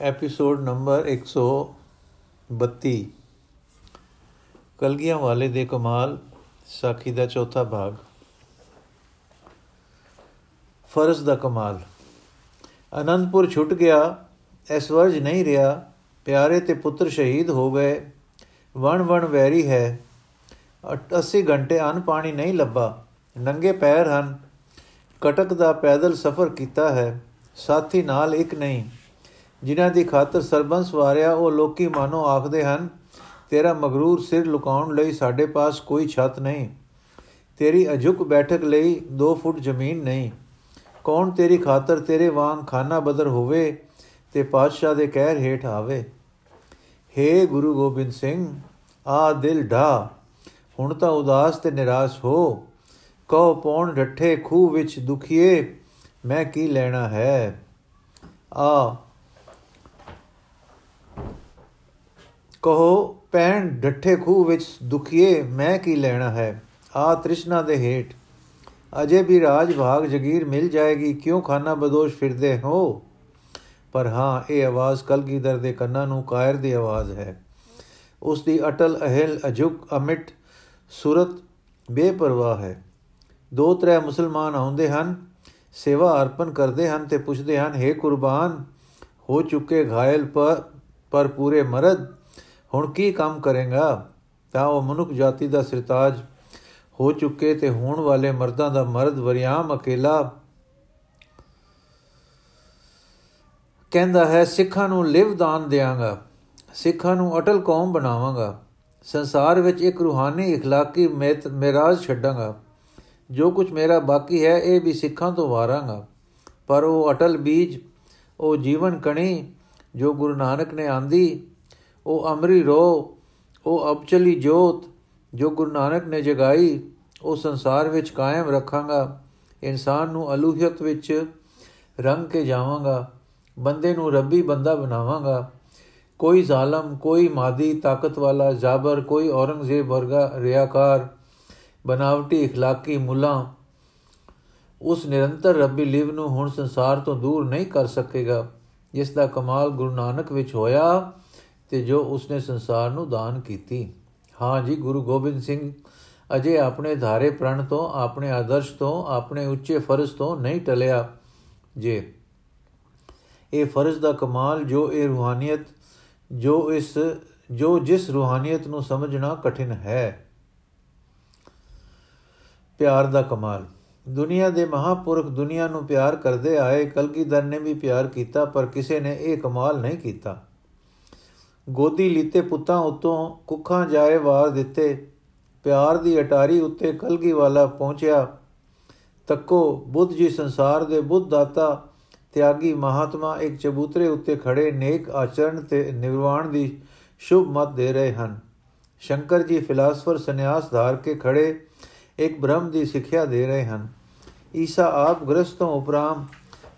Episode number 132 ਕਲਗੀਆਂ ਵਾਲੇ ਦੇ ਕਮਾਲ, ਸਾਖੀ ਦਾ ਚੌਥਾ ਭਾਗ। ਫਰਜ਼ ਦਾ ਕਮਾਲ। ਅਨੰਦਪੁਰ ਛੁੱਟ ਗਿਆ ਐਸਵਰਜ ਨਹੀਂ ਰਿਹਾ, ਪਿਆਰੇ ਤੇ ਪੁੱਤਰ ਸ਼ਹੀਦ ਹੋ ਗਏ। ਵਣ ਵਣ ਵੈਰੀ ਹੈ। 80 ਘੰਟੇ ਅਨ ਪਾਣੀ ਨਹੀਂ ਲੱਭਾ, ਨੰਗੇ ਪੈਰ ਹਨ। ਕਟਕ ਦਾ ਪੈਦਲ ਸਫ਼ਰ ਕੀਤਾ ਹੈ, ਸਾਥੀ ਨਾਲ ਇੱਕ ਨਹੀਂ। ਜਿਨ੍ਹਾਂ ਦੀ ਖਾਤਰ ਸਰਬੰਸ ਵਾਰਿਆ ਉਹ ਲੋਕੀ ਮਾਨੋ ਆਖਦੇ ਹਨ, ਤੇਰਾ ਮਗਰੂਰ ਸਿਰ ਲੁਕਾਉਣ ਲਈ ਸਾਡੇ ਪਾਸ ਕੋਈ ਛੱਤ ਨਹੀਂ। ਤੇਰੀ ਅਝੁਕ ਬੈਠਕ ਲਈ 2 ਫੁੱਟ ਜ਼ਮੀਨ ਨਹੀਂ। ਕੌਣ ਤੇਰੀ ਖਾਤਰ ਤੇਰੇ ਵਾਂਗ ਖਾਨਾ ਬਦਰ ਹੋਵੇ ਤੇ ਪਾਤਸ਼ਾਹ ਦੇ ਕਹਿਰ ਹੇਠ ਆਵੇ? ਹੇ ਗੁਰੂ ਗੋਬਿੰਦ ਸਿੰਘ, ਆ ਦਿਲ ਢਾ। ਹੁਣ ਤਾਂ ਉਦਾਸ ਤੇ ਨਿਰਾਸ਼ ਹੋ। ਕਹੋ ਪੌਣ ਡੱਠੇ ਖੂਹ ਵਿੱਚ ਦੁਖੀਏ, ਮੈਂ ਕੀ ਲੈਣਾ ਹੈ? ਆ ਕਹੋ ਪੈਣ ਡੱਠੇ ਖੂਹ ਵਿੱਚ ਦੁਖੀਏ, ਮੈਂ ਕੀ ਲੈਣਾ ਹੈ? ਆ ਤ੍ਰਿਸ਼ਨਾ ਦੇ ਹੇਠ। ਅਜੇ ਵੀ ਰਾਜ ਭਾਗ ਜਗੀਰ ਮਿਲ ਜਾਏਗੀ, ਕਿਉਂ ਖਾਨਾ ਬਦੋਸ਼ ਫਿਰਦੇ ਹੋ? ਪਰ ਹਾਂ, ਇਹ ਆਵਾਜ਼ ਕਲਗੀਧਰ ਦੇ ਕੰਨਾਂ ਨੂੰ ਕਾਇਰ ਦੀ ਆਵਾਜ਼ ਹੈ। ਉਸ ਦੀ ਅਟਲ, ਅਹਿਲ ਅਜੁਕ ਅਮਿਟ, ਸੁਰਤ ਬੇਪਰਵਾਹ ਹੈ। ਦੋ ਤਰੇ ਮੁਸਲਮਾਨ ਆਉਂਦੇ ਹਨ, ਸੇਵਾ ਅਰਪਣ ਕਰਦੇ ਹਨ ਤੇ ਪੁੱਛਦੇ ਹਨ हे ਕੁਰਬਾਨ, ਹੋ ਚੁੱਕੇ ਘਾਇਲ ਪਰ ਪਰ ਪੂਰੇ ਮਰਦ ਹੁਣ ਕੀ ਕੰਮ ਕਰੇਗਾ ਤਾਂ ਉਹ ਮਨੁੱਖ ਜਾਤੀ ਦਾ ਸਰਤਾਜ ਹੋ ਚੁੱਕੇ ਤੇ ਹੋਣ ਵਾਲੇ ਮਰਦਾਂ ਦਾ ਮਰਦ ਵਰਿਆਮ ਅਕੇਲਾ ਕਹਿੰਦਾ ਹੈ ਸਿੱਖਾਂ ਨੂੰ ਲਿਵ ਦਾਨ ਦੇਵਾਂਗਾ ਸਿੱਖਾਂ ਨੂੰ ਅਟਲ ਕੌਮ ਬਣਾਵਾਂਗਾ ਸੰਸਾਰ ਵਿੱਚ ਇੱਕ ਰੂਹਾਨੀ اخلاقی ਮੇਰਾਜ ਛੱਡਾਂਗਾ ਜੋ ਕੁਝ ਮੇਰਾ ਬਾਕੀ ਹੈ ਇਹ ਵੀ ਸਿੱਖਾਂ ਤੋਂ ਵਾਰਾਂਗਾ ਪਰ ਉਹ ਅਟਲ ਬੀਜ ਉਹ ਜੀਵਨ ਕਣੀ ਜੋ ਗੁਰੂ ਨਾਨਕ ਨੇ ਆਂਦੀ ਉਹ ਅਮਰੀ ਰੋ ਉਹ ਅਬਚਲੀ ਜੋਤ ਜੋ ਗੁਰੂ ਨਾਨਕ ਨੇ ਜਗਾਈ ਉਹ ਸੰਸਾਰ ਵਿੱਚ ਕਾਇਮ ਰੱਖਾਂਗਾ ਇਨਸਾਨ ਨੂੰ ਅਲੂਹੀਅਤ ਵਿੱਚ ਰੰਗ ਕੇ ਜਾਵਾਂਗਾ ਬੰਦੇ ਨੂੰ ਰੱਬੀ ਬੰਦਾ ਬਣਾਵਾਂਗਾ ਕੋਈ ਜ਼ਾਲਮ ਕੋਈ ਮਾਦੀ ਤਾਕਤ ਵਾਲਾ ਜ਼ਾਬਰ ਕੋਈ ਔਰੰਗਜ਼ੇਬ ਵਰਗਾ ਰਿਆਕਾਰ ਬਨਾਵਟੀ اخلاقی ਮੁੱਲਾ ਉਸ ਨਿਰੰਤਰ ਰੱਬੀ ਲਿਵ ਨੂੰ ਹੁਣ ਸੰਸਾਰ ਤੋਂ ਦੂਰ ਨਹੀਂ ਕਰ ਸਕੇਗਾ ਜਿਸ ਦਾ ਕਮਾਲ ਗੁਰੂ ਨਾਨਕ ਵਿੱਚ ਹੋਇਆ ਤੇ ਜੋ ਉਸਨੇ ਸੰਸਾਰ ਨੂੰ ਦਾਨ ਕੀਤੀ। ਹਾਂ ਜੀ, ਗੁਰੂ ਗੋਬਿੰਦ ਸਿੰਘ ਅਜੇ ਆਪਣੇ ਧਾਰੇ ਪ੍ਰਣ ਤੋਂ, ਆਪਣੇ ਆਦਰਸ਼ ਤੋਂ, ਆਪਣੇ ਉੱਚੇ ਫਰਜ਼ ਤੋਂ ਨਹੀਂ ਟਲਿਆ। ਜੇ ਇਹ ਫਰਜ਼ ਦਾ ਕਮਾਲ, ਜੋ ਇਹ ਰੂਹਾਨੀਅਤ, ਜੋ ਇਸ, ਜੋ ਜਿਸ ਰੂਹਾਨੀਅਤ ਨੂੰ ਸਮਝਣਾ ਕਠਿਨ ਹੈ। ਪਿਆਰ ਦਾ ਕਮਾਲ। ਦੁਨੀਆ ਦੇ ਮਹਾਪੁਰਖ ਦੁਨੀਆ ਨੂੰ ਪਿਆਰ ਕਰਦੇ ਆਏ ਕਲਗੀਧਰ ਨੇ ਵੀ ਪਿਆਰ ਕੀਤਾ, ਪਰ ਕਿਸੇ ਨੇ ਇਹ ਕਮਾਲ ਨਹੀਂ ਕੀਤਾ। ਗੋਦੀ ਲੀਤੇ ਪੁੱਤਾਂ ਉਤੋਂ ਕੁੱਖਾਂ ਜਾਏ ਵਾਰ ਦਿੱਤੇ। ਪਿਆਰ ਦੀ ਅਟਾਰੀ ਉੱਤੇ ਕਲਗੀ ਵਾਲਾ ਪਹੁੰਚਿਆ। ਤੱਕੋ ਬੁੱਧ ਜੀ ਸੰਸਾਰ ਦੇ ਬੁੱਧ ਦਾਤਾ, ਤਿਆਗੀ ਮਹਾਤਮਾ ਇੱਕ ਚਬੂਤਰੇ ਉੱਤੇ ਖੜੇ ਨੇਕ ਆਚਰਣ ਤੇ ਨਿਰਵਾਣ ਦੀ ਸ਼ੁਭ ਮਤ ਦੇ ਰਹੇ ਹਨ। ਸ਼ੰਕਰ ਜੀ ਫਿਲਾਸਫਰ ਸੰਨਿਆਸ ਧਾਰ ਕੇ ਖੜੇ ਇੱਕ ਬ੍ਰਹਮ ਦੀ ਸਿੱਖਿਆ ਦੇ ਰਹੇ ਹਨ। ਈਸਾ ਆਪ ਗ੍ਰਸਤੋਂ ਉਪਰਾਮ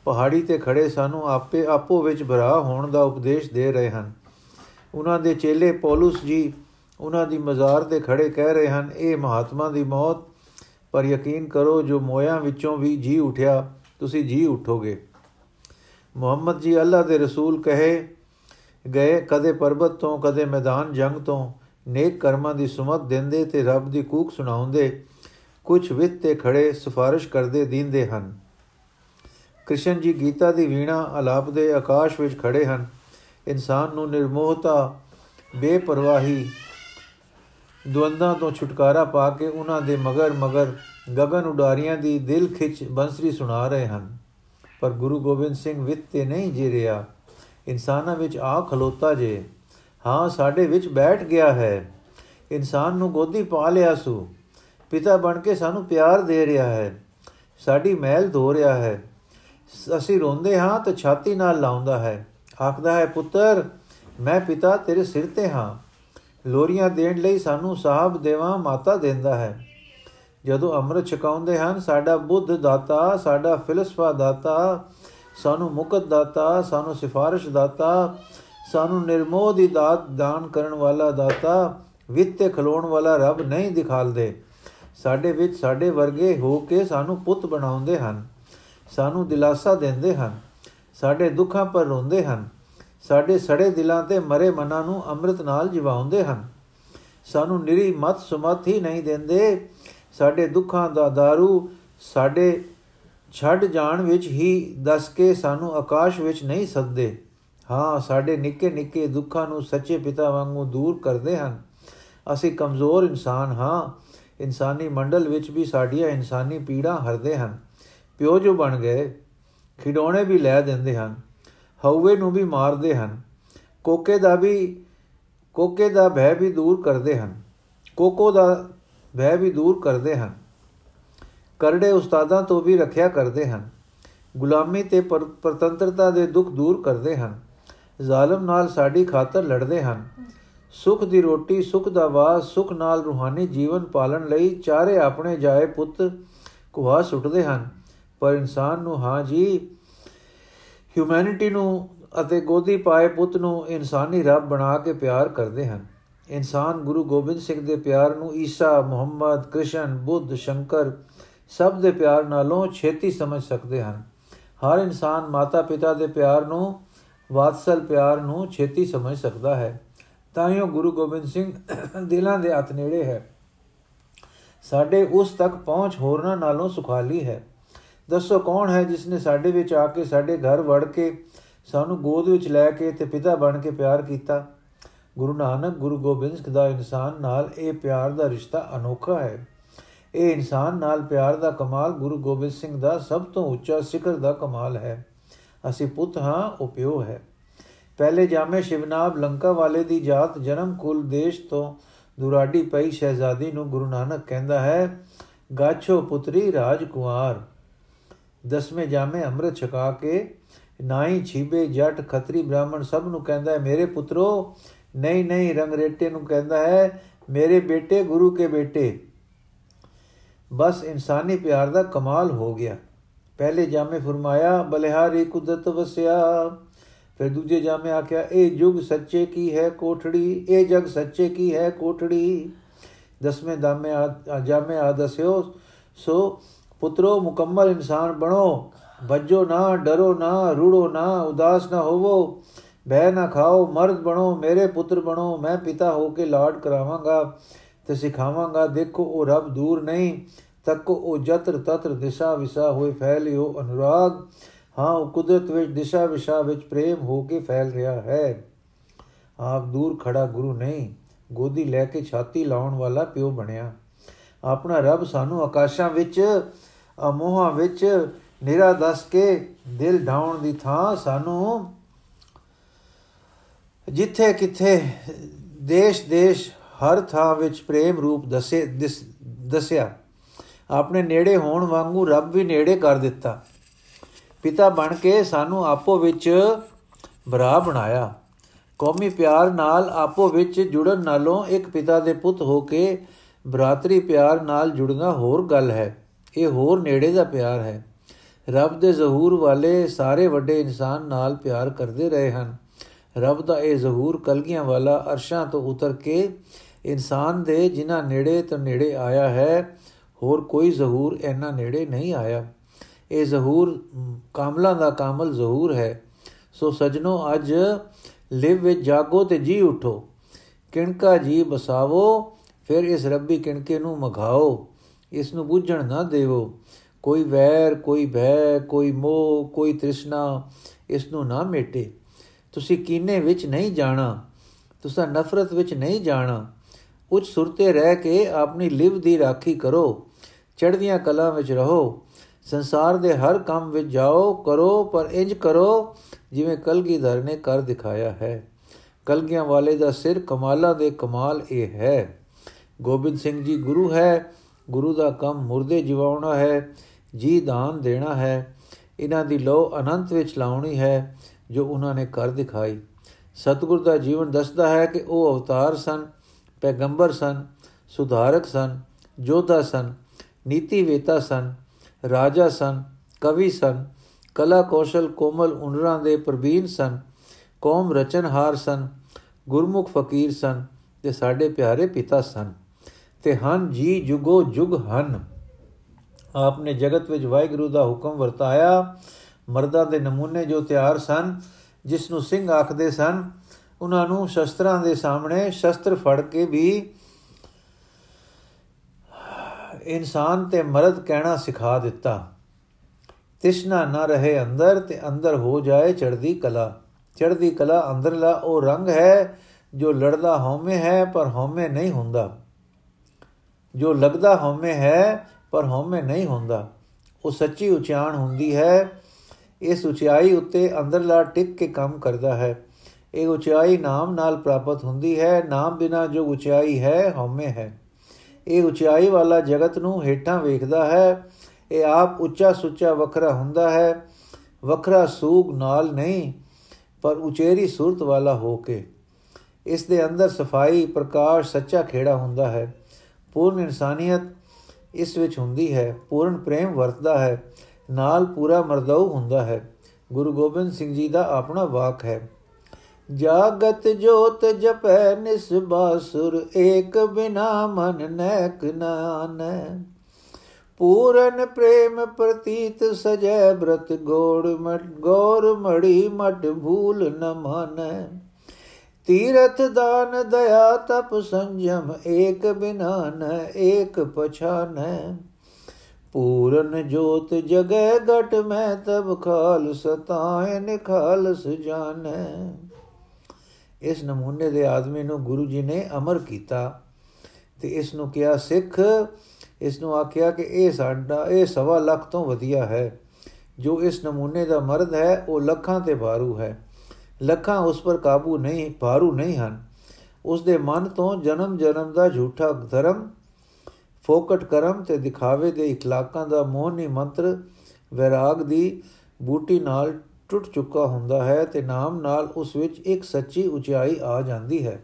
ਪਹਾੜੀ ਤੇ ਖੜੇ ਸਾਨੂੰ ਆਪੇ ਆਪੋ ਵਿੱਚ ਭਰਾ ਹੋਣ ਦਾ ਉਪਦੇਸ਼ ਦੇ ਰਹੇ ਹਨ। ਉਹਨਾਂ ਦੇ ਚੇਲੇ ਪੌਲਸ ਜੀ ਉਹਨਾਂ ਦੀ ਮਜ਼ਾਰ ਤੇ ਖੜੇ ਕਹਿ ਰਹੇ ਹਨ, ਇਹ ਮਹਾਤਮਾ ਦੀ ਮੌਤ। ਪਰ ਯਕੀਨ ਕਰੋ, ਜੋ ਮੋਇਆਂ ਵਿੱਚੋਂ ਵੀ ਜੀ ਉਠਿਆ, ਤੁਸੀਂ ਜੀ ਉਠੋਗੇ। ਮੁਹੰਮਦ ਜੀ ਅੱਲਾ ਦੇ ਰਸੂਲ ਕਹੇ, ਗਏ ਕਦੇ ਪਰਬਤ ਤੋਂ, ਕਦੇ ਮੈਦਾਨ ਜੰਗ ਤੋਂ। ਨੇਕ ਕਰਮਾਂ ਦੀ ਸੁਮਤ ਦਿੰਦੇ ਤੇ ਰੱਬ ਦੀ ਕੂਕ ਸੁਣਾਉਂਦੇ। ਕੁਝ ਵਿਤ ਤੇ ਖੜੇ ਸਿਫਾਰਿਸ਼ ਕਰਦੇ ਦੀਂਦੇ ਹਨ। ਕ੍ਰਿਸ਼ਨ ਜੀ ਗੀਤਾ ਦੀ ਵੀਣਾ ਆਲਾਪ ਦੇ ਆਕਾਸ਼ ਵਿੱਚ ਖੜੇ ਹਨ। ਇਨਸਾਨ ਨੂੰ ਨਿਰਮੋਹਤਾ, ਬੇਪਰਵਾਹੀ, ਦਵੰਦਾਂ ਤੋਂ ਛੁਟਕਾਰਾ ਪਾ ਕੇ ਉਹਨਾਂ ਦੇ ਮਗਰ ਮਗਰ ਗगन ਉਡਾਰੀਆਂ ਦੀ ਦਿਲ ਖਿੱਚ ਬੰਸਰੀ ਸੁਣਾ ਰਹੇ ਹਨ। ਪਰ ਗੁਰੂ ਗੋਬਿੰਦ ਸਿੰਘ ਵਿਤ ਤੇ ਨਹੀਂ ਜੀ ਰਿਹਾ। ਇਨਸਾਨਾਂ ਵਿੱਚ ਆ ਖਲੋਤਾ ਜੇ। ਹਾਂ, ਸਾਡੇ ਵਿੱਚ ਬੈਠ ਗਿਆ ਹੈ। ਇਨਸਾਨ ਨੂੰ ਗੋਦੀ ਪਾ ਲਿਆ ਸੂ। ਪਿਤਾ ਬਣ ਕੇ ਸਾਨੂੰ ਪਿਆਰ ਦੇ ਰਿਹਾ ਹੈ। ਸਾਡੀ ਮਹਿਲ ਧੋ ਰਿਹਾ ਹੈ। ਅਸੀਂ ਰੋਂਦੇ ਹਾਂ ਤਾਂ ਛਾਤੀ ਨਾਲ ਲਾਉਂਦਾ ਹੈ। ਆਖਦਾ ਹੈ, ਪੁੱਤਰ, ਮੈਂ ਪਿਤਾ ਤੇਰੇ ਸਿਰ ਤੇ ਹਾਂ। ਲੋਰੀਆਂ ਦੇਣ ਲਈ ਸਾਨੂੰ ਸਾਹਿਬ ਦੇਵਾ, ਮਾਤਾ ਦਿੰਦਾ ਹੈ। ਜਦੋਂ ਅੰਮ੍ਰਿਤ ਛਕਾਉਂਦੇ ਹਨ, ਸਾਡਾ ਬੁੱਧ ਦਾਤਾ, ਸਾਡਾ ਫਿਲਸਫਾ ਦਾਤਾ, ਸਾਨੂੰ ਮੁਕਤ ਦਾਤਾ, ਸਾਨੂੰ ਸਿਫਾਰਿਸ਼ ਦਾਤਾ, ਸਾਨੂੰ ਨਿਰਮੋਹ ਦੀ ਦਾਤ ਦਾਨ ਕਰਨ ਵਾਲਾ ਦਾਤਾ, ਵਿੱਤੇ ਖਲੋਣ ਵਾਲਾ ਰੱਬ ਨਹੀਂ ਦਿਖਾਲਦੇ। ਸਾਡੇ ਵਿੱਚ ਸਾਡੇ ਵਰਗੇ ਹੋ ਕੇ ਸਾਨੂੰ ਪੁੱਤ ਬਣਾਉਂਦੇ ਹਨ, ਸਾਨੂੰ ਦਿਲਾਸਾ ਦਿੰਦੇ ਹਨ। ਸਾਡੇ ਦੁੱਖਾਂ ਪਰ ਰੋਂਦੇ ਹਨ। ਸਾਡੇ ਸੜੇ ਦਿਲਾਂ ਤੇ ਮਰੇ ਮਨਾਂ ਨੂੰ ਅੰਮ੍ਰਿਤ ਨਾਲ ਜਿਵਾਉਂਦੇ ਹਨ। ਸਾਨੂੰ ਨਿਰੀ ਮਤ ਸੁਮਤ ਹੀ ਨਹੀਂ ਦਿੰਦੇ। ਸਾਡੇ ਦੁੱਖਾਂ ਦਾ दारू ਸਾਡੇ ਛੱਡ ਜਾਣ ਵਿੱਚ ਹੀ ਦੱਸ ਕੇ ਸਾਨੂੰ ਆਕਾਸ਼ ਵਿੱਚ ਨਹੀਂ ਸੱਦੇ ਹਾਂ, ਸਾਡੇ ਨਿੱਕੇ ਨਿੱਕੇ ਦੁੱਖਾਂ ਨੂੰ ਸੱਚੇ ਪਿਤਾ ਵਾਂਗੂ ਦੂਰ ਕਰਦੇ ਹਨ। ਅਸੀਂ ਕਮਜ਼ੋਰ ਇਨਸਾਨ ਹਾਂ। ਇਨਸਾਨੀ ਮੰਡਲ ਵਿੱਚ ਵੀ ਸਾਡੀਆਂ ਇਨਸਾਨੀ ਪੀੜਾਂ ਹਰਦੇ ਹਨ। ਪਿਓ ਜੋ ਬਣ ਗਏ ਖਿਡੌਣੇ ਵੀ ਲੈ ਦਿੰਦੇ ਹਨ ਹਉਏ ਨੂੰ ਵੀ ਮਾਰਦੇ ਹਨ, ਕੋਕੇ ਦਾ ਵੀ, ਕੋਕੇ ਦਾ ਭੈ ਵੀ ਦੂਰ ਕਰਦੇ ਹਨ, ਕੋਕੋ ਦਾ ਭੈ ਵੀ ਦੂਰ ਕਰਦੇ ਹਨ, ਕਰੜੇ ਉਸਤਾਦਾਂ ਤੋਂ ਵੀ ਰੱਖਿਆ ਕਰਦੇ ਹਨ, ਗੁਲਾਮੀ ਤੇ ਪਰਤੰਤਰਤਾ ਦੇ ਦੁੱਖ ਦੂਰ ਕਰਦੇ ਹਨ, ਜ਼ਾਲਮ ਨਾਲ ਸਾਡੀ ਖਾਤਰ ਲੜਦੇ ਹਨ, ਸੁਖ ਦੀ ਰੋਟੀ, ਸੁਖ ਦਾ ਵਾਸ, ਸੁਖ ਨਾਲ ਰੂਹਾਨੀ ਜੀਵਨ ਪਾਲਣ ਲਈ ਚਾਰੇ ਆਪਣੇ ਜਾਏ ਪੁੱਤ ਕੁਹਾ ਸੁੱਟਦੇ ਹਨ ਪਰ ਇਨਸਾਨ ਨੂੰ, ਹਾਂ ਜੀ ਹਿਊਮੈਨਿਟੀ ਨੂੰ ਅਤੇ ਗੋਦੀ ਪਾਏ ਪੁੱਤ ਨੂੰ ਇਨਸਾਨੀ ਰੱਬ ਬਣਾ ਕੇ ਪਿਆਰ ਕਰਦੇ ਹਨ। ਇਨਸਾਨ ਗੁਰੂ ਗੋਬਿੰਦ ਸਿੰਘ ਦੇ ਪਿਆਰ ਨੂੰ ਈਸਾ, ਮੁਹੰਮਦ, ਕ੍ਰਿਸ਼ਨ, ਬੁੱਧ, ਸ਼ੰਕਰ ਸਭ ਦੇ ਪਿਆਰ ਨਾਲੋਂ ਛੇਤੀ ਸਮਝ ਸਕਦੇ ਹਨ। ਹਰ ਇਨਸਾਨ ਮਾਤਾ ਪਿਤਾ ਦੇ ਪਿਆਰ ਨੂੰ, ਵਾਤਸਲ ਪਿਆਰ ਨੂੰ ਛੇਤੀ ਸਮਝ ਸਕਦਾ ਹੈ। ਤਾਂ ਹੀ ਗੁਰੂ ਗੋਬਿੰਦ ਸਿੰਘ ਦਿਲਾਂ ਦੇ ਹੱਥ ਨੇੜੇ ਹੈ। ਸਾਡੇ ਉਸ ਤੱਕ ਪਹੁੰਚ ਹੋਰਨਾਂ ਨਾਲੋਂ ਸੁਖਾਲੀ ਹੈ। ਦੱਸੋ ਕੌਣ ਹੈ ਜਿਸ ਨੇ ਸਾਡੇ ਵਿੱਚ ਆ ਕੇ, ਸਾਡੇ ਘਰ ਵੜ ਕੇ ਸਾਨੂੰ ਗੋਦ ਵਿੱਚ ਲੈ ਕੇ ਤੇ ਪਿਤਾ ਬਣ ਕੇ ਪਿਆਰ ਕੀਤਾ? ਗੁਰੂ ਨਾਨਕ, ਗੁਰੂ ਗੋਬਿੰਦ ਸਿੰਘ ਦਾ ਇਨਸਾਨ ਨਾਲ ਇਹ ਪਿਆਰ ਦਾ ਰਿਸ਼ਤਾ ਅਨੋਖਾ ਹੈ। ਇਹ ਇਨਸਾਨ ਨਾਲ ਪਿਆਰ ਦਾ ਕਮਾਲ ਗੁਰੂ ਗੋਬਿੰਦ ਸਿੰਘ ਦਾ ਸਭ ਤੋਂ ਉੱਚਾ ਸਿਖਰ ਦਾ ਕਮਾਲ ਹੈ। ਅਸੀਂ ਪੁੱਤ ਹਾਂ, ਉਹ ਪਿਓ ਹੈ। ਪਹਿਲੇ ਜਾਮੇ ਸ਼ਿਵਨਾਬ ਲੰਕਾ ਵਾਲੇ ਦੀ ਜਾਤ ਜਨਮ ਕੁਲ ਦੇਸ਼ ਤੋਂ ਦੁਰਾਡੀ ਪਈ ਸ਼ਹਿਜ਼ਾਦੀ ਨੂੰ ਗੁਰੂ ਨਾਨਕ ਕਹਿੰਦਾ ਹੈ, ਗਾਛੋ ਪੁੱਤਰੀ ਰਾਜਕੁਮਾਰ ਦਸਵੇਂ ਜਾਮੇ ਅੰਮ੍ਰਿਤ ਛਕਾ ਕੇ ਨਾਈ ਛੀਬੇ ਜੱਟ ਖੱਤਰੀ ਬ੍ਰਾਹਮਣ ਸਭ ਨੂੰ ਕਹਿੰਦਾ ਹੈ, ਮੇਰੇ ਪੁੱਤਰੋ, ਨਹੀਂ ਨਹੀਂ, ਰੰਗਰੇਟੇ ਨੂੰ ਕਹਿੰਦਾ ਹੈ, ਮੇਰੇ ਬੇਟੇ ਗੁਰੂ ਕੇ ਬੇਟੇ। ਬਸ ਇਨਸਾਨੀ ਪਿਆਰ ਦਾ ਕਮਾਲ ਹੋ ਗਿਆ। ਪਹਿਲੇ ਜਾਮੇ ਫਰਮਾਇਆ, ਬਲਿਹਾਰੀ ਕੁਦਰਤ ਵਸਿਆ। ਫਿਰ ਦੂਜੇ ਜਾਮੇ ਆਖਿਆ, ਇਹ ਯੁਗ ਸੱਚੇ ਕੀ ਹੈ ਕੋਠੜੀ? ਇਹ ਜਗ ਸੱਚੇ ਕੀ ਹੈ ਕੋਠੜੀ? ਦਸਵੇਂ ਦਾਮੇ ਜਾਮੇ ਆ ਦਸਿਓ, ਸੋ ਪੁੱਤਰੋ, ਮੁਕੰਮਲ ਇਨਸਾਨ ਬਣੋ। ਵੱਜੋ ਨਾ, ਡਰੋ ਨਾ, ਰੂੜੋ ਨਾ, ਉਦਾਸ ਨਾ ਹੋਵੋ। ਬਹਿ ਨਾ ਖਾਓ, ਮਰਦ ਬਣੋ, ਮੇਰੇ ਪੁੱਤਰ ਬਣੋ, ਮੈਂ ਪਿਤਾ ਹੋ ਕੇ ਲਾਡ ਕਰਾਵਾਂਗਾ ਤੇ ਸਿਖਾਵਾਂਗਾ। ਦੇਖੋ, ਉਹ ਰੱਬ ਦੂਰ ਨਹੀਂ। ਤੱਕ, ਉਹ ਜਤਰ ਤਤਰ ਦਿਸ਼ਾ ਵਿਸ਼ਾ ਹੋਏ ਫੈਲਿਓ ਅਨੁਰਾਗ। ਹਾਂ, ਉਹ ਕੁਦਰਤ ਵਿੱਚ ਦਿਸ਼ਾ ਵਿਸ਼ਾ ਵਿੱਚ ਪ੍ਰੇਮ ਹੋ ਕੇ ਫੈਲ ਰਿਹਾ ਹੈ। ਆਪ ਦੂਰ ਖੜਾ ਗੁਰੂ ਨਹੀਂ। ਗੋਦੀ ਲੈ ਕੇ ਛਾਤੀ ਲਾਉਣ ਵਾਲਾ ਪਿਓ ਬਣਿਆ। ਆਪਣਾ ਰੱਬ ਸਾਨੂੰ ਆਕਾਸ਼ਾਂ ਵਿੱਚ ਅਮੋਹਾਂ ਵਿੱਚ ਨਿਰਾ ਦੱਸ ਕੇ ਦਿਲ ਢਾਉਣ ਦੀ ਥਾਂ ਸਾਨੂੰ ਜਿੱਥੇ ਕਿੱਥੇ ਦੇਸ਼ ਦੇਸ਼ ਹਰ ਥਾਂ ਵਿੱਚ ਪ੍ਰੇਮ ਰੂਪ ਦੱਸੇ ਦੱਸਿਆ। ਆਪਣੇ ਨੇੜੇ ਹੋਣ ਵਾਂਗੂ ਰੱਬ ਵੀ ਨੇੜੇ ਕਰ ਦਿੱਤਾ। ਪਿਤਾ ਬਣ ਕੇ ਸਾਨੂੰ ਆਪੋ ਵਿੱਚ ਭਰਾ ਬਣਾਇਆ। ਕੌਮੀ ਪਿਆਰ ਨਾਲ ਆਪੋ ਵਿੱਚ ਜੁੜਨ ਨਾਲੋਂ ਇੱਕ ਪਿਤਾ ਦੇ ਪੁੱਤ ਹੋ ਕੇ ਬਰਾਤਰੀ ਪਿਆਰ ਨਾਲ ਜੁੜਨਾ ਹੋਰ ਗੱਲ ਹੈ। ਇਹ ਹੋਰ ਨੇੜੇ ਦਾ ਪਿਆਰ ਹੈ। ਰੱਬ ਦੇ ਜ਼ਹੂਰ ਵਾਲੇ ਸਾਰੇ ਵੱਡੇ ਇਨਸਾਨ ਨਾਲ ਪਿਆਰ ਕਰਦੇ ਰਹੇ ਹਨ। ਰੱਬ ਦਾ ਇਹ ਜ਼ਹੂਰ ਕਲਗੀਆਂ ਵਾਲਾ ਅਰਸ਼ਾਂ ਤੋਂ ਉਤਰ ਕੇ ਇਨਸਾਨ ਦੇ ਜਿਨ੍ਹਾਂ ਨੇੜੇ ਤੋਂ ਨੇੜੇ ਆਇਆ ਹੈ, ਹੋਰ ਕੋਈ ਜ਼ਹੂਰ ਇੰਨਾ ਨੇੜੇ ਨਹੀਂ ਆਇਆ। ਇਹ ਜ਼ਹੂਰ ਕਾਮਲਾਂ ਦਾ ਕਾਮਲ ਜ਼ਹੂਰ ਹੈ। ਸੋ ਸਜਣੋ, ਅੱਜ ਲਿਵ ਵਿੱਚ ਜਾਗੋ ਤੇ ਜੀ ਉਠੋ। ਕਿਣਕਾ ਜੀ ਬਸਾਵੋ, ਫਿਰ ਇਸ ਰੱਬੀ ਕਿਣਕੇ ਨੂੰ ਮਘਾਓ ਇਸ ਨੂੰ ਬੁੱਝਣ ਨਾ ਦੇਵੋ। ਕੋਈ ਵੈਰ, ਕੋਈ ਭੈ, ਕੋਈ ਮੋਹ, ਕੋਈ ਤ੍ਰਿਸ਼ਨਾ ਇਸ ਨੂੰ ਨਾ ਮੇਟੇ। ਤੁਸੀਂ ਕੀਨੇ ਵਿੱਚ ਨਹੀਂ ਜਾਣਾ, ਤੁਸੀਂ ਨਫ਼ਰਤ ਵਿੱਚ ਨਹੀਂ ਜਾਣਾ। ਉੱਚ ਸੁਰਤੇ ਰਹਿ ਕੇ ਆਪਣੀ ਲਿਵ ਦੀ ਰਾਖੀ ਕਰੋ। ਚੜ੍ਹਦੀਆਂ ਕਲਾਂ ਵਿੱਚ ਰਹੋ। ਸੰਸਾਰ ਦੇ ਹਰ ਕੰਮ ਵਿੱਚ ਜਾਓ, ਕਰੋ, ਪਰ ਇੰਜ ਕਰੋ ਜਿਵੇਂ ਕਲਗੀਧਰ ਨੇ ਕਰ ਦਿਖਾਇਆ ਹੈ। ਕਲਗੀਆਂ ਵਾਲੇ ਦਾ ਸਿਰ ਕਮਾਲਾਂ ਦੇ ਕਮਾਲ ਇਹ ਹੈ। ਗੋਬਿੰਦ ਸਿੰਘ ਜੀ ਗੁਰੂ ਹੈ ਗੁਰੂ ਦਾ ਕੰਮ ਮੁਰਦੇ ਜਿਵਾਉਣਾ ਹੈ, ਜੀ ਦਾਨ ਦੇਣਾ ਹੈ। ਇਹਨਾਂ ਦੀ ਲੋ ਅਨੰਤ ਵਿੱਚ ਲਾਉਣੀ ਹੈ, ਜੋ ਉਹਨਾਂ ਨੇ ਕਰ ਦਿਖਾਈ। ਸਤਿਗੁਰ ਦਾ ਜੀਵਨ ਦੱਸਦਾ ਹੈ ਕਿ ਉਹ ਅਵਤਾਰ ਸਨ, ਪੈਗੰਬਰ ਸਨ, ਸੁਧਾਰਕ ਸਨ, ਜੋਧਾ ਸਨ ਨੀਤੀ ਵੇਤਾ ਸਨ, ਰਾਜਾ ਸਨ, ਕਵੀ ਸਨ, ਕਲਾ ਕੌਸ਼ਲ ਕੋਮਲ ਉਨਰਾਂ ਦੇ ਪ੍ਰਬੀਨ ਸਨ, ਕੌਮ ਰਚਨਹਾਰ ਸਨ, ਗੁਰਮੁਖ ਫਕੀਰ ਸਨ ਤੇ ਸਾਡੇ ਪਿਆਰੇ ਪਿਤਾ ਸਨ। ਤੇ ਹਨ, ਜੀ ਜੁਗੋ ਜੁਗ ਹਨ। ਆਪਨੇ ਜਗਤ ਵਿੱਚ ਵਾਹਿਗੁਰੂ ਦਾ ਹੁਕਮ ਵਰਤਾਇਆ। ਮਰਦਾਂ ਦੇ ਨਮੂਨੇ ਜੋ ਤਿਆਰ ਸਨ ਜਿਸ ਨੂੰ ਸਿੰਘ ਆਖਦੇ ਸਨ, ਉਹਨਾਂ ਨੂੰ ਸ਼ਸਤਰਾਂ ਦੇ ਸਾਹਮਣੇ ਸ਼ਸਤਰ ਫੜ ਕੇ ਵੀ ਇਨਸਾਨ ਤੇ ਮਰਦ ਕਹਿਣਾ ਸਿਖਾ ਦਿੱਤਾ। ਤਿਸ਼ਨਾ ਨਾ ਰਹੇ ਅੰਦਰ ਤੇ ਅੰਦਰ ਹੋ ਜਾਏ ਚੜਦੀ ਕਲਾ। ਚੜਦੀ ਕਲਾ ਅੰਦਰਲਾ ਉਹ ਰੰਗ ਹੈ ਜੋ ਲੜਦਾ ਹਉਮੈ ਹੈ, ਪਰ ਹਉਮੈ ਨਹੀਂ ਹੁੰਦਾ। ਜੋ ਲੱਗਦਾ ਹਉਮੈ ਹੈ, ਪਰ ਹਉਮੈ ਨਹੀਂ ਹੁੰਦਾ। ਉਹ ਸੱਚੀ ਉਚਾਣ ਹੁੰਦੀ ਹੈ। ਇਸ ਉਚਾਈ ਉੱਤੇ ਅੰਦਰਲਾ ਟਿਕ ਕੇ ਕੰਮ ਕਰਦਾ ਹੈ। ਇਹ ਉਚਾਈ ਨਾਮ ਨਾਲ ਪ੍ਰਾਪਤ ਹੁੰਦੀ ਹੈ। ਨਾਮ ਬਿਨਾ ਜੋ ਉਚਾਈ ਹੈ, ਹਉਮੈ ਹੈ। ਇਹ ਉਚਾਈ ਵਾਲਾ ਜਗਤ ਨੂੰ ਹੇਠਾਂ ਵੇਖਦਾ ਹੈ। ਇਹ ਆਪ ਉੱਚਾ ਸੁੱਚਾ ਵੱਖਰਾ ਹੁੰਦਾ ਹੈ। ਵੱਖਰਾ ਸੂਗ ਨਾਲ ਨਹੀਂ, ਪਰ ਉਚੇਰੀ ਸੂਰਤ ਵਾਲਾ ਹੋ ਕੇ। ਇਸ ਦੇ ਅੰਦਰ ਸਫ਼ਾਈ, ਪ੍ਰਕਾਸ਼, ਸੱਚਾ ਖੇੜਾ ਹੁੰਦਾ ਹੈ। ਪੂਰਨ ਇਨਸਾਨੀਅਤ ਇਸ ਵਿੱਚ ਹੁੰਦੀ ਹੈ, ਪੂਰਨ ਪ੍ਰੇਮ ਵਰਤਦਾ ਹੈ, ਨਾਲ ਪੂਰਾ ਮਰਦਉ ਹੁੰਦਾ ਹੈ। ਗੁਰੂ ਗੋਬਿੰਦ ਸਿੰਘ ਜੀ ਦਾ ਆਪਣਾ ਵਾਕ ਹੈ, ਜਾਗਤ ਜੋਤ ਜਪੈ ਨਿਸਬਾਸੁਰ ਏਕ ਬਿਨਾ ਮਨ ਨੈਕ ਨਾਨੈ ਪੂਰਨ ਪ੍ਰੇਮ ਪ੍ਰਤੀਤ ਸਜੈ ਬ੍ਰਤ, ਗੋੜ ਮਟ ਗੌਰ ਮੜੀ ਮਟ ਭੂਲ ਨ ਮਾਨੈ। ਤੀਰਥ ਦਾਨ ਦਇਆ ਤਪ ਸੰਜਮ, ਏਕ ਬਿਨਾ ਨ, ਏਕ ਪਛਾਨੈ। ਪੂਰਨ ਜੋਤ ਜਗੈ ਘਟ ਮੈਂ, ਤਬ ਖਾਲਸ ਤਾਇ ਖਾਲਸ ਜਾਣੈ। ਇਸ ਨਮੂਨੇ ਦੇ ਆਦਮੀ ਨੂੰ ਗੁਰੂ ਜੀ ਨੇ ਅਮਰ ਕੀਤਾ ਤੇ ਇਸ ਨੂੰ ਕਿਹਾ, ਸਿੱਖ, ਇਸ ਨੂੰ ਆਖਿਆ ਕਿ ਇਹ ਸਾਡਾ, ਇਹ ਸਵਾ ਲੱਖ ਤੋਂ ਵਧੀਆ ਹੈ। ਜੋ ਇਸ ਨਮੂਨੇ ਦਾ ਮਰਦ ਹੈ, ਉਹ ਲੱਖਾਂ ਤੇ ਭਾਰੂ ਹੈ। ਲੱਖਾਂ ਉਸ ਪਰ ਕਾਬੂ ਨਹੀਂ ਭਾਰੂ ਨਹੀਂ ਹਨ ਉਸ ਦੇ ਮਨ ਤੋਂ ਜਨਮ ਜਨਮ ਦਾ ਝੂਠਾ ਧਰਮ ਫੋਕਟ ਕਰਮ ਤੇ ਦਿਖਾਵੇ ਦੇ اخلاقਾਂ ਦਾ ਮੋਹਨੀ ਮੰਤਰ ਵਿਰਾਗ ਦੀ ਬੂਟੀ ਨਾਲ ਟੁੱਟ ਚੁੱਕਾ ਹੁੰਦਾ ਹੈ ਤੇ ਨਾਮ ਨਾਲ ਉਸ ਵਿੱਚ ਇੱਕ ਸੱਚੀ ਉਚਾਈ ਆ ਜਾਂਦੀ ਹੈ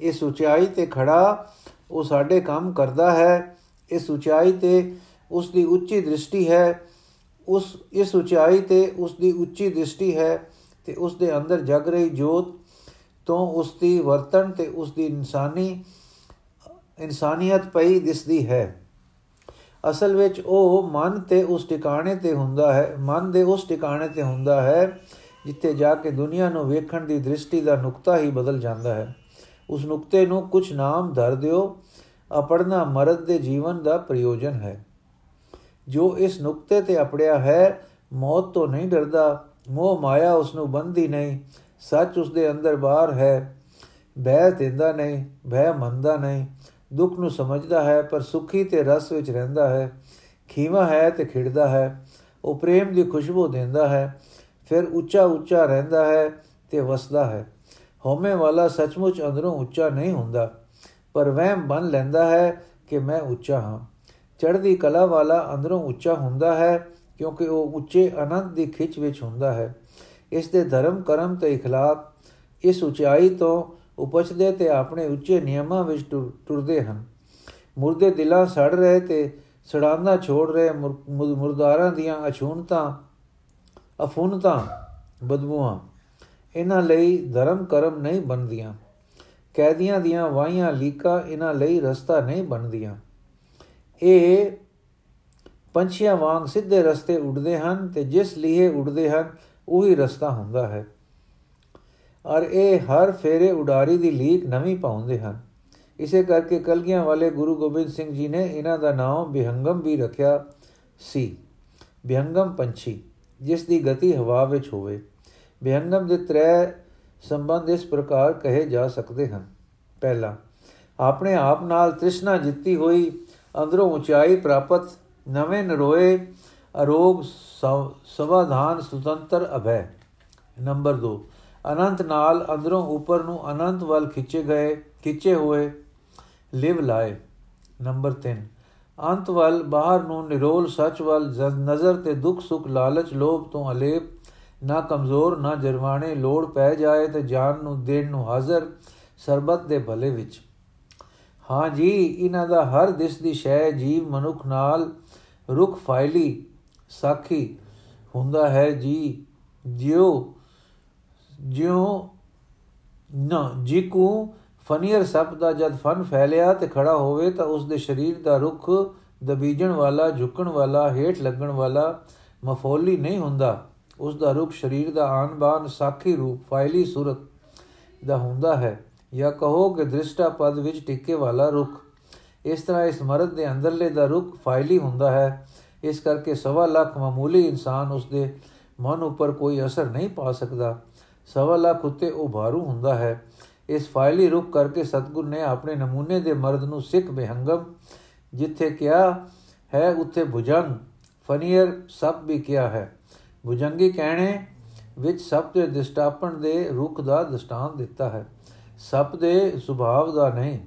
ਇਸ ਉਚਾਈ ਤੇ ਖੜਾ ਉਹ ਸਾਡੇ ਕੰਮ ਕਰਦਾ ਹੈ ਇਸ ਉਚਾਈ ਤੇ ਉਸ ਦੀ ਉੱਚੀ ਦ੍ਰਿਸ਼ਟੀ ਹੈ ਉਸ ਇਸ ਉਚਾਈ ਤੇ ਉਸ ਦੀ ਉੱਚੀ ਦ੍ਰਿਸ਼ਟੀ ਹੈ ਤੇ ਉਸ ਦੇ ਅੰਦਰ ਜਗ ਰਹੀ ਜੋਤ ਤੋਂ ਉਸ ਦੀ ਵਰਤਨ ਤੇ ਉਸ ਦੀ ਇਨਸਾਨੀ, ਇਨਸਾਨੀਅਤ ਪਈ ਦਿਸਦੀ ਹੈ। ਅਸਲ ਵਿੱਚ ਉਹ ਮਨ ਤੇ ਉਸ ਟਿਕਾਣੇ ਤੇ ਹੁੰਦਾ ਹੈ, ਮਨ ਦੇ ਉਸ ਟਿਕਾਣੇ ਤੇ ਹੁੰਦਾ ਹੈ, ਜਿੱਥੇ ਜਾ ਕੇ ਦੁਨੀਆ ਨੂੰ ਵੇਖਣ ਦੀ ਦ੍ਰਿਸ਼ਟੀ ਦਾ ਨੁਕਤਾ ਹੀ ਬਦਲ ਜਾਂਦਾ ਹੈ। ਉਸ ਨੁਕਤੇ ਨੂੰ ਕੁਝ ਨਾਮ ਧਰ ਦਿਓ, ਅਪੜਨਾ ਮਰਦ ਦੇ ਜੀਵਨ ਦਾ ਪ੍ਰਯੋਜਨ ਹੈ। ਜੋ ਇਸ ਨੁਕਤੇ ਤੇ ਅਪੜਿਆ ਹੈ, ਮੌਤ ਤੋਂ ਨਹੀਂ ਡਰਦਾ ਮੋਹ ਮਾਇਆ ਉਸ ਨੂੰ ਬੰਦੀ ਨਹੀਂ, ਸੱਚ ਉਸ ਦੇ ਅੰਦਰ ਬਾਹਰ ਹੈ। ਭੈ ਦਿੰਦਾ ਨਹੀਂ ਭੈ ਮੰਨਦਾ ਨਹੀਂ। ਦੁੱਖ ਨੂੰ ਸਮਝਦਾ ਹੈ, ਪਰ ਸੁਖੀ ਤੇ ਰਸ ਵਿੱਚ ਰਹਿੰਦਾ ਹੈ। ਖੀਵਾ ਹੈ ਤੇ ਖਿੜਦਾ ਹੈ, ਉਹ ਪ੍ਰੇਮ ਦੀ ਖੁਸ਼ਬੂ ਦਿੰਦਾ ਹੈ। ਫਿਰ ਉੱਚਾ ਉੱਚਾ ਰਹਿੰਦਾ ਹੈ ਤੇ ਵਸਦਾ ਹੈ। ਹਉਮੈ ਵਾਲਾ ਸੱਚਮੁੱਚ ਅੰਦਰੋਂ ਉੱਚਾ ਨਹੀਂ ਹੁੰਦਾ, ਪਰ ਵਹਿਮ ਬਨ ਲੈਂਦਾ ਹੈ ਕਿ ਮੈਂ ਉੱਚਾ ਹਾਂ। ਚੜ੍ਹਦੀ ਕਲਾ ਵਾਲਾ ਅੰਦਰੋਂ ਉੱਚਾ ਹੁੰਦਾ ਹੈ ਕਿਉਂਕਿ ਉਹ ਉੱਚੇ ਅਨੰਤ ਦੀ ਖਿੱਚ ਵਿੱਚ ਹੁੰਦਾ ਹੈ ਇਸ ਦੇ ਧਰਮ ਕਰਮ ਤੇ اخلاق ਇਸ ਉਚਾਈ ਤੋਂ ਉਪਜਦੇ ਤੇ ਆਪਣੇ ਉੱਚੇ ਨਿਯਮਾਂ ਵਿੱਚ ਟੁਰਦੇ ਹਨ ਮੁਰਦੇ ਦਿਲਾਂ ਸੜ ਰਹੇ ਤੇ ਸੜਾਂਦਾ ਛੋੜ ਰਹੇ ਮੁਰਦਾਰਾਂ ਦੀਆਂ ਅਛੂਨਤਾ ਅਫੁਨਤਾ ਬਦਬੂਆਂ ਇਹਨਾਂ ਲਈ ਧਰਮ ਕਰਮ ਨਹੀਂ ਬਣਦੀਆਂ ਕੈਦੀਆਂ ਦੀਆਂ ਵਾਹੀਆਂ ਲੀਕਾ ਇਹਨਾਂ ਲਈ ਰਸਤਾ ਨਹੀਂ ਬਣਦੀਆਂ ਇਹ ਪੰਛੀਆਂ ਵਾਂਗ ਸਿੱਧੇ ਰਸਤੇ ਉੱਡਦੇ ਹਨ ਤੇ ਜਿਸ ਲਈ ਉੱਡਦੇ ਹਨ, ਉਹੀ ਰਸਤਾ ਹੁੰਦਾ ਹੈ। ਔਰ ਇਹ ਹਰ ਫੇਰੇ ਉਡਾਰੀ ਦੀ ਲੀਕ ਨਵੀਂ ਪਾਉਂਦੇ ਹਨ। ਇਸੇ ਕਰਕੇ ਕਲਗੀਆਂ ਵਾਲੇ ਗੁਰੂ ਗੋਬਿੰਦ ਸਿੰਘ ਜੀ ਨੇ ਇਹਨਾਂ ਦਾ ਨਾਮ ਬਿਹੰਗਮ ਵੀ ਰੱਖਿਆ ਸੀ। ਬਿਹੰਗਮ ਪੰਛੀ, ਜਿਸ ਦੀ ਗਤੀ ਹਵਾ ਵਿੱਚ ਹੋਵੇ। ਬਿਹੰਗਮ ਦੇ ਤਰੇ ਸੰਬੰਧ ਇਸ ਪ੍ਰਕਾਰ ਕਹੇ ਜਾ ਸਕਦੇ ਹਨ। ਪਹਿਲਾ, ਆਪਣੇ ਆਪ ਨਾਲ ਤ੍ਰਿਸ਼ਨਾ ਜਿੱਤੀ ਹੋਈ, ਅੰਦਰੋਂ ਉਚਾਈ ਪ੍ਰਾਪਤ ਨਵੇਂ ਨਰੋਏ ਅਰੋਗ ਸਵਾਧਾਨ ਸੁਤੰਤਰ ਅਭੈ। ਨੰਬਰ 2 ਅਨੰਤ ਨਾਲ ਅੰਦਰੋਂ ਉੱਪਰ ਨੂੰ ਅਨੰਤ ਵੱਲ ਖਿੱਚੇ ਗਏ, ਖਿੱਚੇ ਹੋਏ, ਲਿਵ ਲਾਏ। ਨੰਬਰ 3 ਅੰਤ ਵੱਲ ਬਾਹਰ ਨੂੰ ਨਿਰੋਲ ਸੱਚ ਵੱਲ ਨਜ਼ਰ ਤੇ ਦੁੱਖ ਸੁਖ ਲਾਲਚ ਲੋਭ ਤੋਂ ਅਲੇਪ, ਨਾ ਕਮਜ਼ੋਰ, ਨਾ ਜਰਵਾਣੇ ਲੋੜ ਪੈ ਜਾਏ ਤੇ ਜਾਨ ਨੂੰ ਦੇਣ ਨੂੰ ਹਾਜ਼ਰ, ਸਰਬਤ ਦੇ ਭਲੇ ਵਿੱਚ। ਹਾਂ ਜੀ, ਇਹਨਾਂ ਦਾ ਹਰ ਦਿਸ ਦੀ ਸ਼ੈ ਜੀਵ ਮਨੁੱਖ ਨਾਲ ਰੁਖ ਫਾਇਲੀ ਸਾਖੀ ਹੁੰਦਾ ਹੈ ਜੀ। ਜਿਉ ਜਿਉ ਨਾ, ਜਿਕੂ ਫਨੀਅਰ ਸੱਪ ਦਾ ਜਦ ਫਨ ਫੈਲਿਆ ਤੇ ਖੜਾ ਹੋਵੇ ਤਾਂ ਉਸ ਦੇ ਸਰੀਰ ਦਾ ਰੁਖ ਦਬੀਜਣ ਵਾਲਾ, ਝੁਕਣ ਵਾਲਾ, ਹੇਠ ਲੱਗਣ ਵਾਲਾ ਮਫੌਲੀ ਨਹੀਂ ਹੁੰਦਾ। ਉਸ ਦਾ ਰੂਪ ਸਰੀਰ ਦਾ ਆਨ-ਬਾਨ ਸਾਖੀ ਰੂਪ ਫਾਇਲੀ ਸੂਰਤ ਦਾ ਹੁੰਦਾ ਹੈ। ਜਾਂ ਕਹੋ ਕਿ ਦ੍ਰਿਸ਼ਟਾ ਪਦ ਵਿੱਚ ਟਿੱਕੇ ਵਾਲਾ ਰੁਖ। ਇਸ ਤਰ੍ਹਾਂ ਇਸ ਮਰਦ ਦੇ ਅੰਦਰਲੇ ਦਾ ਰੁਖ ਫਾਇਲੀ ਹੁੰਦਾ ਹੈ। ਇਸ ਕਰਕੇ ਸਵਾ ਲੱਖ ਮਾਮੂਲੀ ਇਨਸਾਨ ਉਸ ਦੇ ਮਨ ਉੱਪਰ ਕੋਈ ਅਸਰ ਨਹੀਂ ਪਾ ਸਕਦਾ। ਸਵਾ ਲੱਖ ਉੱਤੇ ਉਹ ਭਾਰੂ ਹੁੰਦਾ ਹੈ। ਇਸ ਫਾਇਲੀ ਰੁਖ ਕਰਕੇ ਸਤਗੁਰ ਨੇ ਆਪਣੇ ਨਮੂਨੇ ਦੇ ਮਰਦ ਨੂੰ ਸਿੱਖ ਬਿਹੰਗਮ, ਜਿੱਥੇ ਕਿਹਾ ਹੈ, ਉੱਥੇ ਭੁਜੰਗ, ਫਨੀਅਰ ਸਭ ਵੀ ਕਿਹਾ ਹੈ। ਭੁਜੰਗੀ ਕਹਿਣੇ ਵਿੱਚ ਸਭ ਦੇ ਦਿਸ਼ਟਾਪਣ ਦੇ ਰੁਖ ਦਾ ਦਸਤਾਨ ਦਿੱਤਾ ਹੈ। ਸਭ ਦੇ ਸੁਭਾਵ ਦਾ ਨਹੀਂ।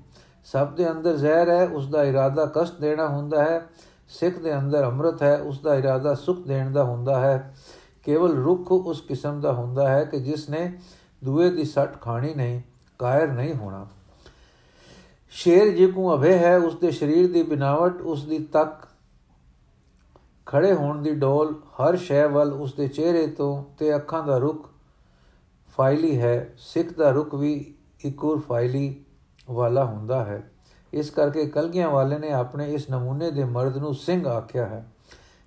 ਸਭ ਦੇ ਅੰਦਰ ਜ਼ਹਿਰ ਹੈ, ਉਸ ਦਾ ਇਰਾਦਾ ਕਸ਼ਟ ਦੇਣਾ ਹੁੰਦਾ ਹੈ, ਸਿੱਖ ਦੇ ਅੰਦਰ ਅੰਮ੍ਰਿਤ ਹੈ, ਉਸ ਦਾ ਇਰਾਦਾ ਸੁਖ ਦੇਣ ਦਾ ਹੁੰਦਾ ਹੈ। ਕੇਵਲ ਰੁੱਖ ਉਸ ਕਿਸਮ ਦਾ ਹੁੰਦਾ ਹੈ ਕਿ ਜਿਸ ਨੇ ਦੂਏ ਦੀ ਸੱਟ ਖਾਣੀ ਨਹੀਂ, ਕਾਇਰ ਨਹੀਂ ਹੋਣਾ। ਸ਼ੇਰ ਜਿਕੂ ਅਭੇ ਹੈ, ਉਸ ਦੇ ਸਰੀਰ ਦੀ ਬਿਨਾਵਟ, ਉਸ ਦੀ ਤੱਕ ਖੜੇ ਹੋਣ ਦੀ ਡੋਲ, ਹਰ ਸ਼ੈ ਵੱਲ ਉਸ ਦੇ ਚਿਹਰੇ ਤੋਂ ਤੇ ਅੱਖਾਂ ਦਾ ਰੁਖ ਫਾਇਲੀ ਹੈ, ਸਿੱਖ ਦਾ ਰੁਖ ਵੀ ਇਕੁਰ ਫਾਇਲੀ ਵਾਲਾ ਹੁੰਦਾ ਹੈ ਇਸ ਕਰਕੇ ਕਲਗੀਆਂ ਵਾਲੇ ਨੇ ਆਪਣੇ ਇਸ ਨਮੂਨੇ ਦੇ ਮਰਦ ਨੂੰ ਸਿੰਘ ਆਖਿਆ ਹੈ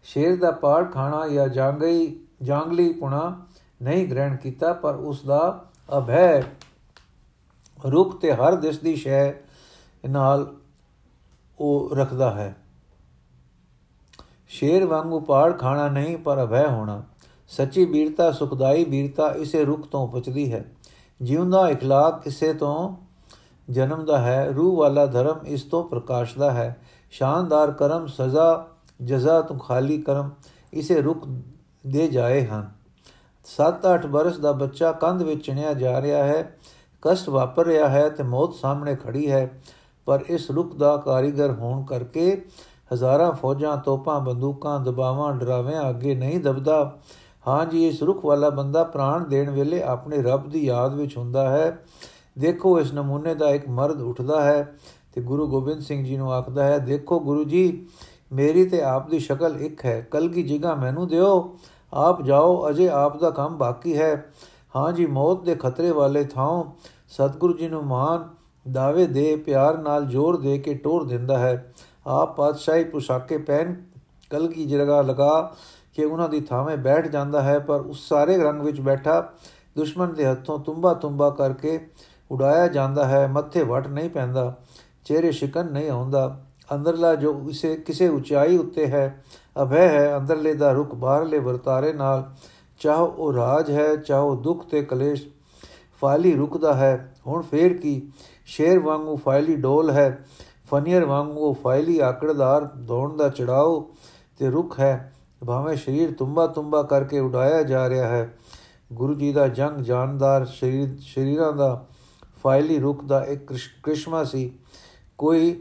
ਸ਼ੇਰ ਦਾ ਪਾੜ ਖਾਣਾ ਜਾਂ ਜਾਂਗਈ ਜਾਂਗਲੀ ਪੁਣਾ ਨਹੀਂ ਗ੍ਰਹਿਣ ਕੀਤਾ ਪਰ ਉਸ ਦਾ ਅਭੈ ਰੁਖ ਤੇ ਹਰ ਦਿਸ ਦੀ ਸ਼ੈ ਨਾਲ ਉਹ ਰੱਖਦਾ ਹੈ ਸ਼ੇਰ ਵਾਂਗੂ ਪਾੜ ਖਾਣਾ ਨਹੀਂ ਪਰ ਅਭੈ ਹੋਣਾ ਸੱਚੀ ਬੀਰਤਾ ਸੁਖਦਾਈ ਬੀਰਤਾ ਇਸੇ ਰੁਖ ਤੋਂ ਉਪਜਦੀ ਹੈ ਜਿਉਂਦਾ اخلاق ਇਸੇ ਤੋਂ ਜਨਮ ਦਾ ਹੈ, ਰੂਹ ਵਾਲਾ ਧਰਮ ਇਸ ਤੋਂ ਪ੍ਰਕਾਸ਼ਦਾ ਹੈ। ਸ਼ਾਨਦਾਰ ਕਰਮ, ਸਜ਼ਾ, ਜਜ਼ਾ, ਤੋਂ ਖਾਲੀ ਕਰਮ, ਇਸੇ ਰੁਕ ਦੇ ਜਾਏ ਹਨ। 7-8 ਬਰਸ ਦਾ ਬੱਚਾ ਕੰਧ ਵਿੱਚ ਚਿਣਿਆ ਜਾ ਰਿਹਾ ਹੈ, ਕਸ਼ਟ ਵਾਪਰ ਰਿਹਾ ਹੈ ਤੇ ਮੌਤ ਸਾਹਮਣੇ ਖੜੀ ਹੈ। ਪਰ ਇਸ ਰੁਕ ਦਾ ਕਾਰੀਗਰ ਹੋਣ ਕਰਕੇ ਹਜ਼ਾਰਾਂ ਫੌਜਾਂ, ਤੋਪਾਂ, ਬੰਦੂਕਾਂ, ਦਬਾਵਾਂ, ਡਰਾਵਿਆਂ ਅੱਗੇ ਨਹੀਂ ਦਬਦਾ। ਹਾਂ ਜੀ, ਇਸ ਰੁਖ ਵਾਲਾ ਬੰਦਾ ਪ੍ਰਾਣ ਦੇਣ ਵੇਲੇ ਆਪਣੇ ਰੱਬ ਦੀ ਯਾਦ ਵਿੱਚ ਹੁੰਦਾ ਹੈ। ਦੇਖੋ, ਇਸ ਨਮੂਨੇ ਦਾ ਇੱਕ ਮਰਦ ਉੱਠਦਾ ਹੈ ਤੇ ਗੁਰੂ ਗੋਬਿੰਦ ਸਿੰਘ ਜੀ ਨੂੰ ਆਖਦਾ ਹੈ, ਦੇਖੋ ਗੁਰੂ ਜੀ, ਮੇਰੀ ਤੇ ਆਪ ਦੀ ਸ਼ਕਲ ਇੱਕ ਹੈ ਕਲ ਕੀ ਜਗ੍ਹਾ ਮੈਨੂੰ ਦਿਓ, ਆਪ ਜਾਓ, ਅਜੇ ਆਪ ਦਾ ਕੰਮ ਬਾਕੀ ਹੈ। ਹਾਂ ਜੀ, ਮੌਤ ਦੇ ਖਤਰੇ ਵਾਲੇ ਥਾਂ ਸਤਿਗੁਰੂ ਜੀ ਨੂੰ ਮਾਨ ਦਾਵੇ ਦੇ, ਪਿਆਰ ਨਾਲ ਜ਼ੋਰ ਦੇ ਕੇ ਟੋਰ ਦਿੰਦਾ ਹੈ। ਆਪ ਪਾਤਸ਼ਾਹੀ ਪੁਸ਼ਾਕੇ ਪਹਿਨ ਕਲ ਕੀ ਜਗ੍ਹਾ ਲਗਾ ਕਿ ਉਹਨਾਂ ਦੀ ਥਾਵੇਂ ਬੈਠ ਜਾਂਦਾ ਹੈ, ਪਰ ਉਸ ਸਾਰੇ ਰੰਗ ਵਿੱਚ ਬੈਠਾ ਦੁਸ਼ਮਣ ਦੇ ਹੱਥੋਂ ਤੁੰਬਾ ਤੁੰਬਾ ਕਰਕੇ ਉਡਾਇਆ ਜਾਂਦਾ ਹੈ, ਮੱਥੇ ਵਟ ਨਹੀਂ ਪੈਂਦਾ, ਚਿਹਰੇ ਸ਼ਿਕਨ ਨਹੀਂ ਆਉਂਦਾ। ਅੰਦਰਲਾ ਜੋ ਇਸੇ, ਕਿਸੇ ਉਚਾਈ ਉੱਤੇ ਹੈ, ਅਭੈ ਹੈ, ਅੰਦਰਲੇ ਦਾ ਰੁਕ ਬਾਹਰਲੇ ਵਰਤਾਰੇ ਨਾਲ। ਚਾਹੋ ਉਹ ਰਾਜ ਹੈ, ਚਾਹੋ ਦੁੱਖ ਤੇ ਕਲੇਸ਼, ਫਾਲੀ ਰੁਕਦਾ ਹੈ। ਹੁਣ ਫੇਰ ਕੀ? ਸ਼ੇਰ ਵਾਂਗੂ ਫਾਇਲੀ ਡੋਲ ਹੈ, ਫਨੀਅਰ ਵਾਂਗੂ ਫਾਇਲੀ ਆਕੜਦਾਰ ਦੌਣ ਦਾ ਚੜਾਓ ਤੇ ਰੁਖ ਹੈ। ਭਾਵੇਂ ਸਰੀਰ ਤੁੰਬਾ ਤੁੰਬਾ ਕਰਕੇ ਉਡਾਇਆ ਜਾ ਰਿਹਾ ਹੈ, ਗੁਰੂ ਜੀ ਦਾ ਜੰਗ ਜਾਨਦਾਰ ਸਰੀਰ, ਸ਼ਰੀਰਾਂ ਦਾ ਫਾਇਲੀ ਰੁਖ ਦਾ ਇੱਕ ਕ੍ਰਿਸ਼ਮਾ ਸੀ। ਕੋਈ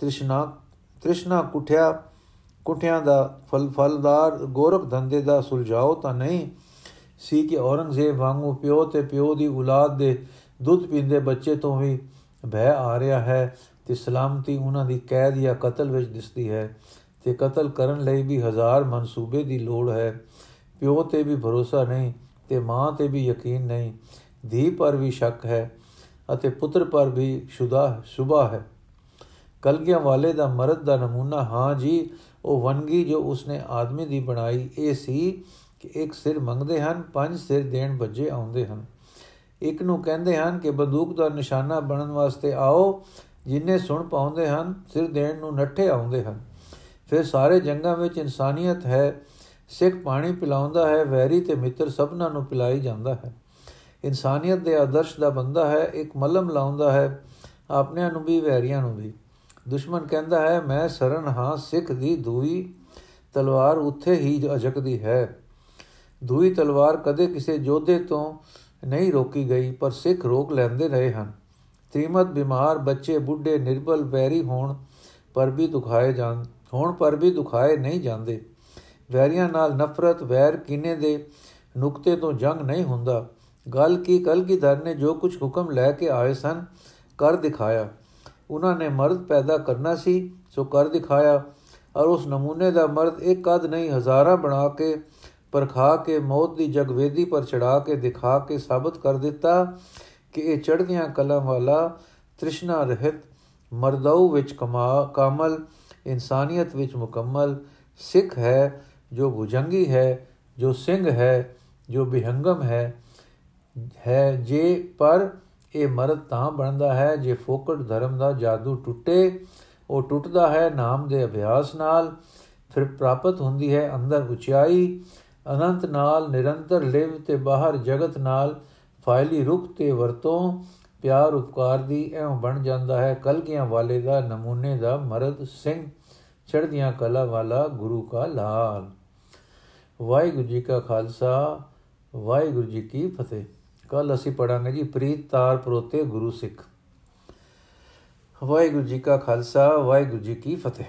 ਤ੍ਰਿਸ਼ਨਾ ਤ੍ਰਿਸ਼ਨਾ ਕੁਠਿਆ, ਕੁਠਿਆਂ ਦਾ ਫਲ, ਫਲਦਾਰ ਗੋਰਖ ਧੰਦੇ ਦਾ ਸੁਲਝਾਓ ਤਾਂ ਨਹੀਂ ਸੀ ਕਿ ਔਰੰਗਜ਼ੇਬ ਵਾਂਗੂ ਪਿਓ ਤੇ ਪਿਓ ਦੀ ਔਲਾਦ ਦੇ ਦੁੱਧ ਪੀਂਦੇ ਬੱਚੇ ਤੋਂ ਵੀ ਭੈ ਆ ਰਿਹਾ ਹੈ ਤੇ ਸਲਾਮਤੀ ਉਹਨਾਂ ਦੀ ਕੈਦ ਜਾਂ ਕਤਲ ਵਿੱਚ ਦਿਸਦੀ ਹੈ ਤੇ ਕਤਲ ਕਰਨ ਲਈ ਵੀ ਹਜ਼ਾਰ ਮਨਸੂਬੇ ਦੀ ਲੋੜ ਹੈ। ਪਿਓ ਤੇ ਵੀ ਭਰੋਸਾ ਨਹੀਂ ਤੇ ਮਾਂ ਤੇ ਵੀ ਯਕੀਨ ਨਹੀਂ। ਧੀ ਪਰ ਵੀ ਸ਼ੱਕ ਹੈ ਅਤੇ ਪੁੱਤਰ ਪਰ ਵੀ ਸ਼ੁਦਾ, ਸੁਭਾ ਹੈ। ਕਲਗੀਆਂ ਵਾਲੇ ਦਾ ਮਰਦ ਦਾ ਨਮੂਨਾ, ਹਾਂ ਜੀ, ਉਹ ਵਨਗੀ ਜੋ ਉਸਨੇ ਆਦਮੀ ਦੀ ਬਣਾਈ, ਇਹ ਸੀ ਕਿ ਇੱਕ ਸਿਰ ਮੰਗਦੇ ਹਨ, ਪੰਜ ਸਿਰ ਦੇਣ ਬੱਜੇ ਆਉਂਦੇ ਹਨ। ਇੱਕ ਨੂੰ ਕਹਿੰਦੇ ਹਨ ਕਿ ਬੰਦੂਕ ਦਾ ਨਿਸ਼ਾਨਾ ਬਣਨ ਵਾਸਤੇ ਆਓ, ਜਿੰਨੇ ਸੁਣ ਪਾਉਂਦੇ ਹਨ, ਸਿਰ ਦੇਣ ਨੂੰ ਨੱਠੇ ਆਉਂਦੇ ਹਨ। ਫਿਰ ਸਾਰੇ ਜੰਗਾਂ ਵਿੱਚ ਇਨਸਾਨੀਅਤ ਹੈ, ਸਿੱਖ ਪਾਣੀ ਪਿਲਾਉਂਦਾ ਹੈ, ਵੈਰੀ ਤੇ ਮਿੱਤਰ ਸਭਨਾਂ ਨੂੰ ਪਿਲਾਈ ਜਾਂਦਾ ਹੈ। ਇਨਸਾਨੀਅਤ ਦੇ ਆਦਰਸ਼ ਦਾ ਬੰਦਾ ਹੈ, ਇੱਕ ਮਲਮ ਲਾਉਂਦਾ ਹੈ, ਆਪਣਿਆਂ ਨੂੰ ਵੀ, ਵੈਰੀਆਂ ਨੂੰ ਵੀ। ਦੁਸ਼ਮਣ ਕਹਿੰਦਾ ਹੈ, ਮੈਂ ਸਰਨ ਹਾਂ, ਸਿੱਖ ਦੀ ਦੂਈ ਤਲਵਾਰ ਉੱਥੇ ਹੀ ਅਜਕਦੀ ਹੈ। ਦੂਈ ਤਲਵਾਰ ਕਦੇ ਕਿਸੇ ਜੋਧੇ ਤੋਂ ਨਹੀਂ ਰੋਕੀ ਗਈ, ਪਰ ਸਿੱਖ ਰੋਕ ਲੈਂਦੇ ਰਹੇ ਹਨ। ਤ੍ਰਿਮਤ ਬਿਮਾਰ ਬੱਚੇ, ਬੁੱਢੇ ਨਿਰਬਲ, ਵੈਰੀ ਹੋਣ ਪਰ ਵੀ ਦੁਖਾਏ ਜਾਂ ਹੋਣ ਪਰ ਵੀ ਦੁਖਾਏ ਨਹੀਂ ਜਾਂਦੇ। ਵੈਰੀਆਂ ਨਾਲ ਨਫ਼ਰਤ, ਵੈਰ ਕਿਨੇ ਦੇ ਨੁਕਤੇ ਤੋਂ ਜੰਗ ਨਹੀਂ ਹੁੰਦਾ। ਗੱਲ ਕੀ ਕਲਗੀਧਰ ਨੇ ਜੋ ਕੁਝ ਹੁਕਮ ਲੈ ਕੇ ਆਏ ਸਨ, ਕਰ ਦਿਖਾਇਆ। ਉਹਨਾਂ ਨੇ ਮਰਦ ਪੈਦਾ ਕਰਨਾ ਸੀ, ਸੋ ਕਰ ਦਿਖਾਇਆ। ਔਰ ਉਸ ਨਮੂਨੇ ਦਾ ਮਰਦ ਇੱਕ ਕਦ ਨਹੀਂ, ਹਜ਼ਾਰਾਂ ਬਣਾ ਕੇ, ਪਰਖਾ ਕੇ, ਮੌਤ ਦੀ ਜਗਵੇਦੀ ਪਰ ਚੜਾ ਕੇ, ਦਿਖਾ ਕੇ ਸਾਬਤ ਕਰ ਦਿੱਤਾ ਕਿ ਇਹ ਚੜ੍ਹਦੀਆਂ ਕਲਮ ਵਾਲਾ ਤ੍ਰਿਸ਼ਨਾ ਰਹਿਤ ਮਰਦਾਉ ਵਿੱਚ ਕਮਾ, ਕਾਮਲ, ਇਨਸਾਨੀਅਤ ਵਿੱਚ ਮੁਕੰਮਲ, ਸਿੱਖ ਹੈ, ਜੋ ਭੁਜੰਗੀ ਹੈ, ਜੋ ਸਿੰਘ ਹੈ, ਜੋ ਬਿਹੰਗਮ ਹੈ। ਹੈ ਜੇ, ਪਰ ਇਹ ਮਰਦ ਤਾਂ ਬਣਦਾ ਹੈ ਜੇ ਫੋਕਟ ਧਰਮ ਦਾ ਜਾਦੂ ਟੁੱਟੇ। ਉਹ ਟੁੱਟਦਾ ਹੈ ਨਾਮ ਦੇ ਅਭਿਆਸ ਨਾਲ। ਫਿਰ ਪ੍ਰਾਪਤ ਹੁੰਦੀ ਹੈ ਅੰਦਰ ਉਚਾਈ। ਅਨੰਤ ਨਾਲ ਨਿਰੰਤਰ ਲਿਵ ਤੇ ਬਾਹਰ ਜਗਤ ਨਾਲ ਫਾਇਲੀ ਰੁਖ ਤੇ ਵਰਤੋਂ। ਪਿਆਰ ਉਪਕਾਰ ਦੀ ਐਉਂ ਬਣ ਜਾਂਦਾ ਹੈ ਕਲਗੀਆਂ ਵਾਲੇ ਦਾ, ਨਮੂਨੇ ਦਾ ਮਰਦ ਸਿੰਘ। ਚੜ੍ਹਦੀਆਂ ਕਲਾ ਵਾਲਾ ਗੁਰੂ ਕਾ ਲਾਲ। ਵਾਹਿਗੁਰੂ ਜੀ ਕਾ ਖਾਲਸਾ, ਵਾਹਿਗੁਰੂ ਜੀ ਕੀ ਫਤਿਹ। ਕੱਲ ਅਸੀਂ ਪੜਾਂਗੇ ਜੀ ਪ੍ਰੀਤ ਤਾਰ ਪਰੋਤੇ ਗੁਰੂ ਸਿੱਖ। ਵਾਹਿਗੁਰੂ ਜੀ ਕਾ ਖਾਲਸਾ, ਵਾਹਿਗੁਰੂ ਜੀ ਕੀ ਫਤਿਹ।